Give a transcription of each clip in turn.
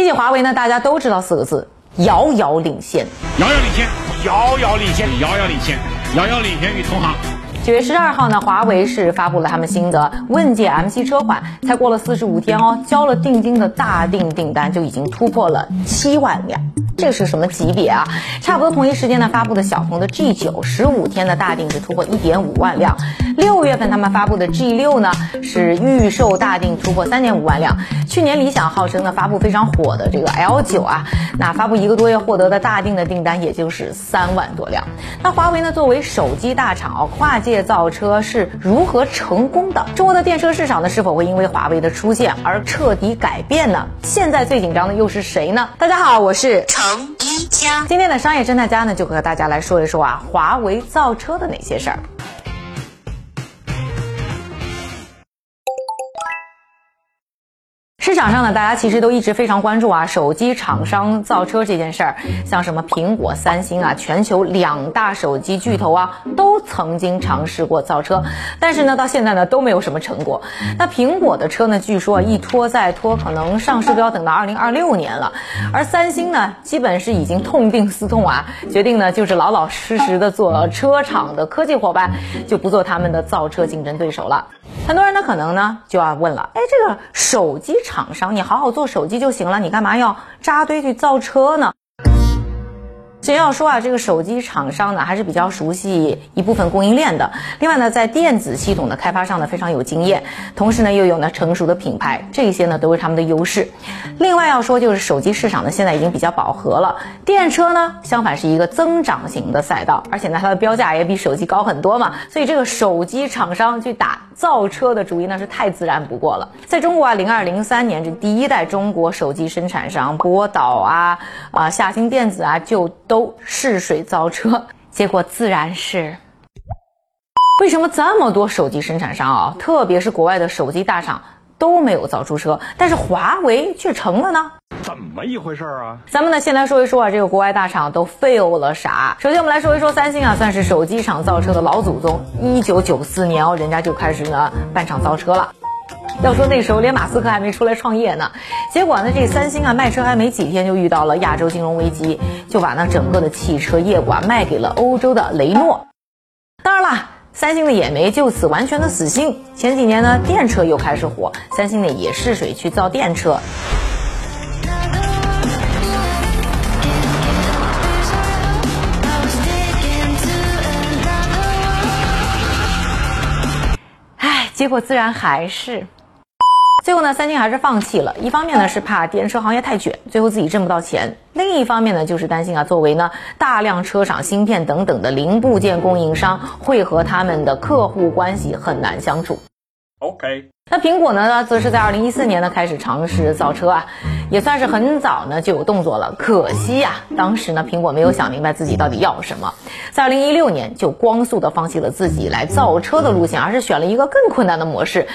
提起华为呢，大家都知道四个字：遥遥领先。遥遥领先，遥遥领先，遥遥领先，遥遥领先于同行。九月十二号呢，华为是发布了他们新的问界 M7 车款，才过了四十五天哦，交了定金的大定订单就已经突破了七万辆。这是什么级别啊？差不多同一时间呢发布的小鹏的 G 九，十五天的大定是突破一点五万辆。六月份他们发布的 G 六呢是预售大定突破三点五万辆。去年理想号称呢发布非常火的这个 L 九啊，那发布一个多月获得的大定的订单也就是三万多辆。那华为呢作为手机大厂，跨界造车是如何成功的？中国的电车市场呢是否会因为华为的出现而彻底改变呢？现在最紧张的又是谁呢？大家好，我是程一佳。今天的商业侦探家呢就和大家来说一说啊，华为造车的哪些事儿。市场上呢，大家其实都一直非常关注啊，手机厂商造车这件事儿，像什么苹果、三星啊，全球两大手机巨头啊，都曾经尝试过造车，但是呢，到现在呢都没有什么成果。那苹果的车呢，据说一拖再拖，可能上市都要等到二零二六年了。而三星呢，基本是已经痛定思痛啊，决定呢就是老老实实的做车厂的科技伙伴，就不做他们的造车竞争对手了。很多人呢可能呢就要问了，哎，这个手机厂厂商你好好做手机就行了，你干嘛要扎堆去造车呢？先要说啊，这个手机厂商呢还是比较熟悉一部分供应链的。另外呢，在电子系统的开发上呢非常有经验，同时呢又有呢成熟的品牌，这些呢都是他们的优势。另外要说就是手机市场呢现在已经比较饱和了，电车呢相反是一个增长型的赛道，而且呢它的标价也比手机高很多嘛，所以这个手机厂商去打造车的主意那是太自然不过了。在中国啊，零二零三年这第一代中国手机生产商波导啊啊夏兴电子啊就。都试水造车，结果自然是。为什么这么多手机生产商啊，特别是国外的手机大厂都没有造出车，但是华为却成了呢？怎么一回事啊？咱们呢先来说一说啊，这个国外大厂都 fail 了啥？首先我们来说一说三星啊，算是手机厂造车的老祖宗，一九九四年哦，人家就开始呢办厂造车了。要说那时候连马斯克还没出来创业呢，结果呢这三星啊卖车还没几天就遇到了亚洲金融危机，就把那整个的汽车业务啊卖给了欧洲的雷诺。当然了，三星呢也没就此完全的死心，前几年呢电车又开始火，三星呢也试水去造电车。唉，结果自然还是。最后呢，三星还是放弃了。一方面呢是怕电车行业太卷，最后自己挣不到钱；另一方面呢就是担心啊，作为呢大量车厂芯片等等的零部件供应商，会和他们的客户关系很难相处。OK，那苹果呢，则是在二零一四年呢开始尝试造车啊，也算是很早呢就有动作了。可惜呀，当时呢苹果没有想明白自己到底要什么，在二零一六年就光速的放弃了自己来造车的路线，而是选了一个更困难的模式。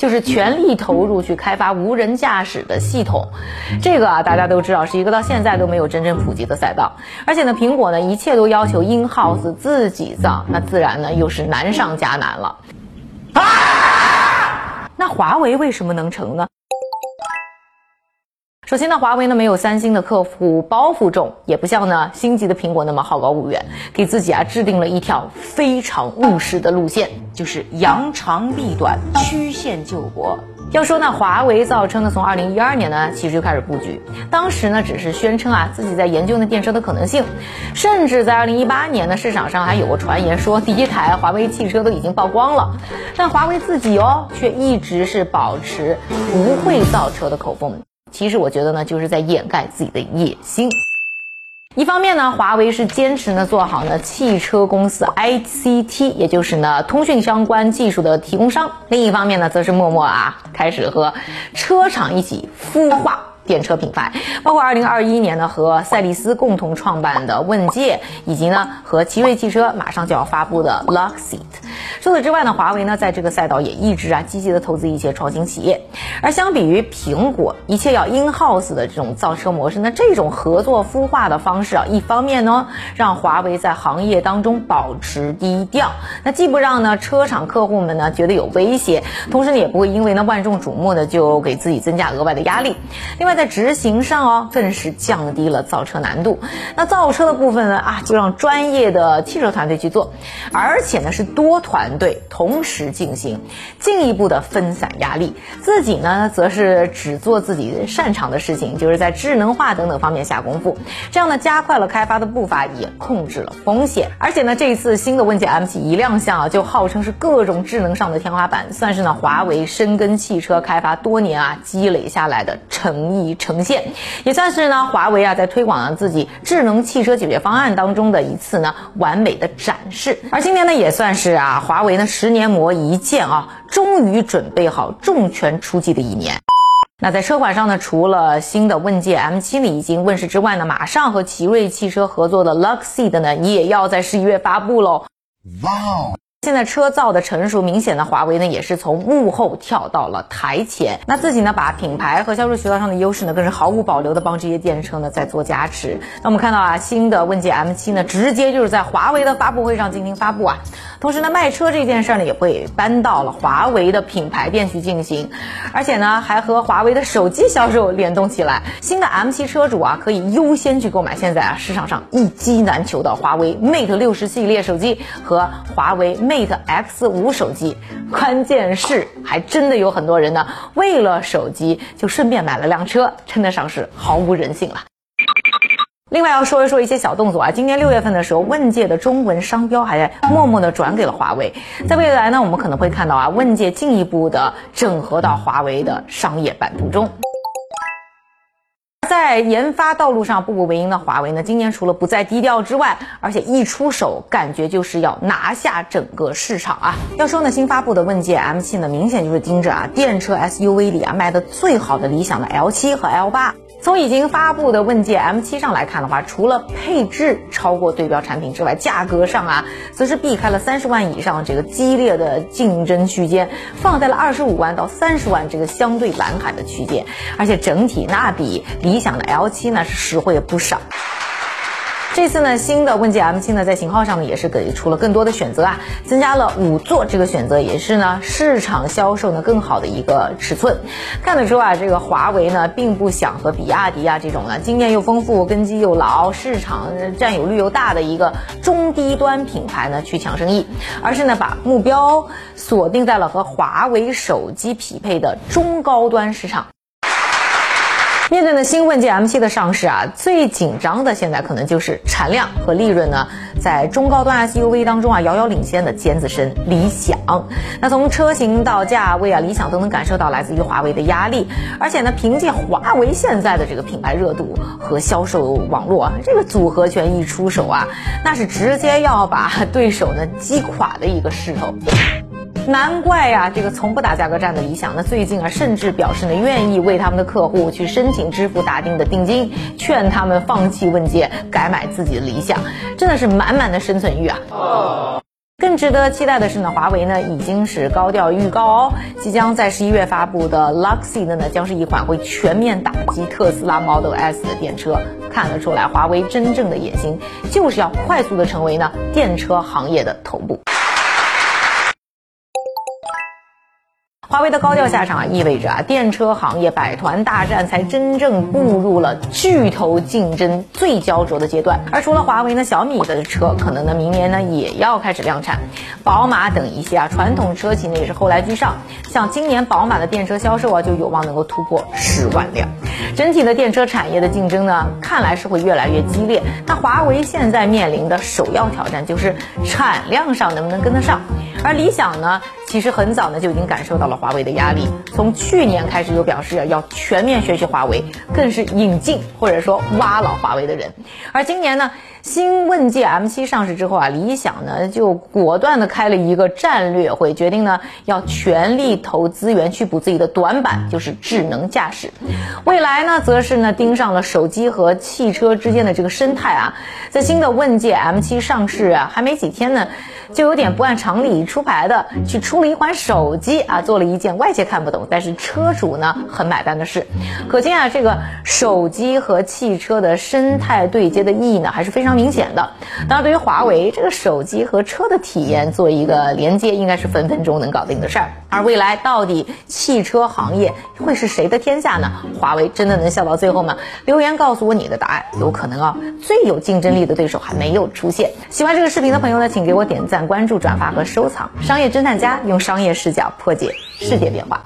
就是全力投入去开发无人驾驶的系统，这个啊大家都知道是一个到现在都没有真正普及的赛道，而且呢苹果呢一切都要求 in house 自己造，那自然呢又是难上加难了。啊！那华为为什么能成呢？首先呢，华为呢没有三星的客户包袱重，也不像呢星级的苹果那么好高骛远，给自己啊制定了一条非常务实的路线，就是扬长避短，曲线救国。要说呢，华为造车呢，从二零一二年呢其实就开始布局，当时呢只是宣称啊自己在研究那电车的可能性，甚至在二零一八年呢市场上还有个传言说第一台华为汽车都已经曝光了，但华为自己哦却一直是保持不会造车的口风。其实我觉得呢，就是在掩盖自己的野心。一方面呢，华为是坚持呢做好呢汽车公司 ICT，也就是呢通讯相关技术的提供商；另一方面呢，则是默默啊开始和车厂一起孵化电车品牌，包括二零二一年呢和赛力斯共同创办的问界，以及呢和奇瑞汽车马上就要发布的 LUXEET。除此之外呢，华为呢在这个赛道也一直啊积极的投资一些创新企业。而相比于苹果一切要 in house 的这种造车模式，那这种合作孵化的方式啊，一方面呢让华为在行业当中保持低调，那既不让呢车厂客户们呢觉得有威胁，同时呢也不会因为呢万众瞩目的就给自己增加额外的压力。另外在在执行上哦，更是降低了造车难度。那造车的部分呢啊，就让专业的汽车团队去做，而且呢是多团队同时进行，进一步的分散压力。自己呢则是只做自己擅长的事情，就是在智能化等等方面下功夫。这样呢加快了开发的步伐，也控制了风险。而且呢这一次新的问界 M7 一亮相啊，就号称是各种智能上的天花板，算是呢华为深耕汽车开发多年啊积累下来的诚意呈现，也算是呢华为啊在推广了自己智能汽车解决方案当中的一次呢完美的展示。而今年呢也算是啊华为呢十年磨一剑啊，终于准备好重拳出击的一年。那在车款上呢，除了新的问界 M7 呢已经问世之外呢，马上和奇瑞汽车合作的 Luxeed 呢也要在十一月发布喽。哇哦！现在车造的成熟，明显的华为呢也是从幕后跳到了台前，那自己呢把品牌和销售渠道上的优势呢更是毫无保留的帮这些电车呢在做加持。那我们看到啊，新的问界 M7 呢直接就是在华为的发布会上进行发布啊，同时呢卖车这件事呢也会搬到了华为的品牌店去进行，而且呢还和华为的手机销售联动起来。新的 M7 车主啊可以优先去购买现在啊市场上一机难求的华为 Mate 六十系列手机和华为。Mate X 五手机，关键是还真的有很多人呢，为了手机就顺便买了辆车，称得上是毫无人性了。另外要说一说一些小动作啊，今年六月份的时候，问界的中文商标还在默默的转给了华为，在未来呢，我们可能会看到啊，问界进一步的整合到华为的商业版图中。在研发道路上步步为营的华为呢，今年除了不再低调之外，而且一出手感觉就是要拿下整个市场啊！要说呢，新发布的问界 M7 呢，明显就是盯着啊电车 SUV 里啊卖的最好的理想的 L7 和 L8。从已经发布的问界 M7 上来看的话，除了配置超过对标产品之外，价格上啊，则是避开了三十万以上这个激烈的竞争区间，放在了二十五万到三十万这个相对蓝海的区间，而且整体那比理想的 L7 呢是实惠不少。这次呢，新的问界 M7 呢，在型号上呢也是给出了更多的选择啊，增加了五座这个选择，也是呢市场销售呢更好的一个尺寸。看得出啊，这个华为呢并不想和比亚迪啊这种呢经验又丰富、根基又牢、市场占有率又大的一个中低端品牌呢去抢生意，而是呢把目标锁定在了和华为手机匹配的中高端市场。面对呢新问界 M7 的上市啊，最紧张的现在可能就是产量和利润呢，在中高端 SUV 当中啊遥遥领先的尖子生理想。那从车型到价位啊，理想都能感受到来自于华为的压力。而且呢，凭借华为现在的这个品牌热度和销售网络啊，这个组合拳一出手啊，那是直接要把对手呢击垮的一个势头。难怪呀，这个从不打价格战的理想，那最近啊，甚至表示呢愿意为他们的客户去申请支付打定的定金，劝他们放弃问界，改买自己的理想，真的是满满的生存欲啊！哦更值得期待的是呢，华为呢已经是高调预告哦，即将在十一月发布的 Luxeed 呢，将是一款会全面打击特斯拉 Model S 的电车。看得出来，华为真正的野心就是要快速的成为呢电车行业的头部。华为的高调下场啊，意味着啊，电车行业百团大战才真正步入了巨头竞争最焦灼的阶段。而除了华为呢，小米的车可能呢，明年呢也要开始量产。宝马等一些啊传统车企呢也是后来居上。像今年宝马的电车销售啊，就有望能够突破十万辆。整体的电车产业的竞争呢，看来是会越来越激烈。那华为现在面临的首要挑战就是产量上能不能跟得上。而理想呢，其实很早呢就已经感受到了华为的压力，从去年开始就表示要全面学习华为，更是引进或者说挖老华为的人。而今年呢，新问界 M7 上市之后啊，理想呢就果断的开了一个战略会，决定呢要全力投资源去补自己的短板，就是智能驾驶。未来呢，则是呢盯上了手机和汽车之间的这个生态啊，在新的问界 M7 上市啊还没几天呢，就有点不按常理出牌的去出了一款手机啊，做了一件外界看不懂，但是车主呢很买单的事。可见啊，这个手机和汽车的生态对接的意义呢，还是非常。非常明显的，当然对于华为这个手机和车的体验做一个连接，应该是分分钟能搞定的事儿。而未来到底汽车行业会是谁的天下呢？华为真的能笑到最后吗？留言告诉我你的答案。有可能啊，最有竞争力的对手还没有出现。喜欢这个视频的朋友呢，请给我点赞、关注、转发和收藏。商业侦探家用商业视角破解世界变化。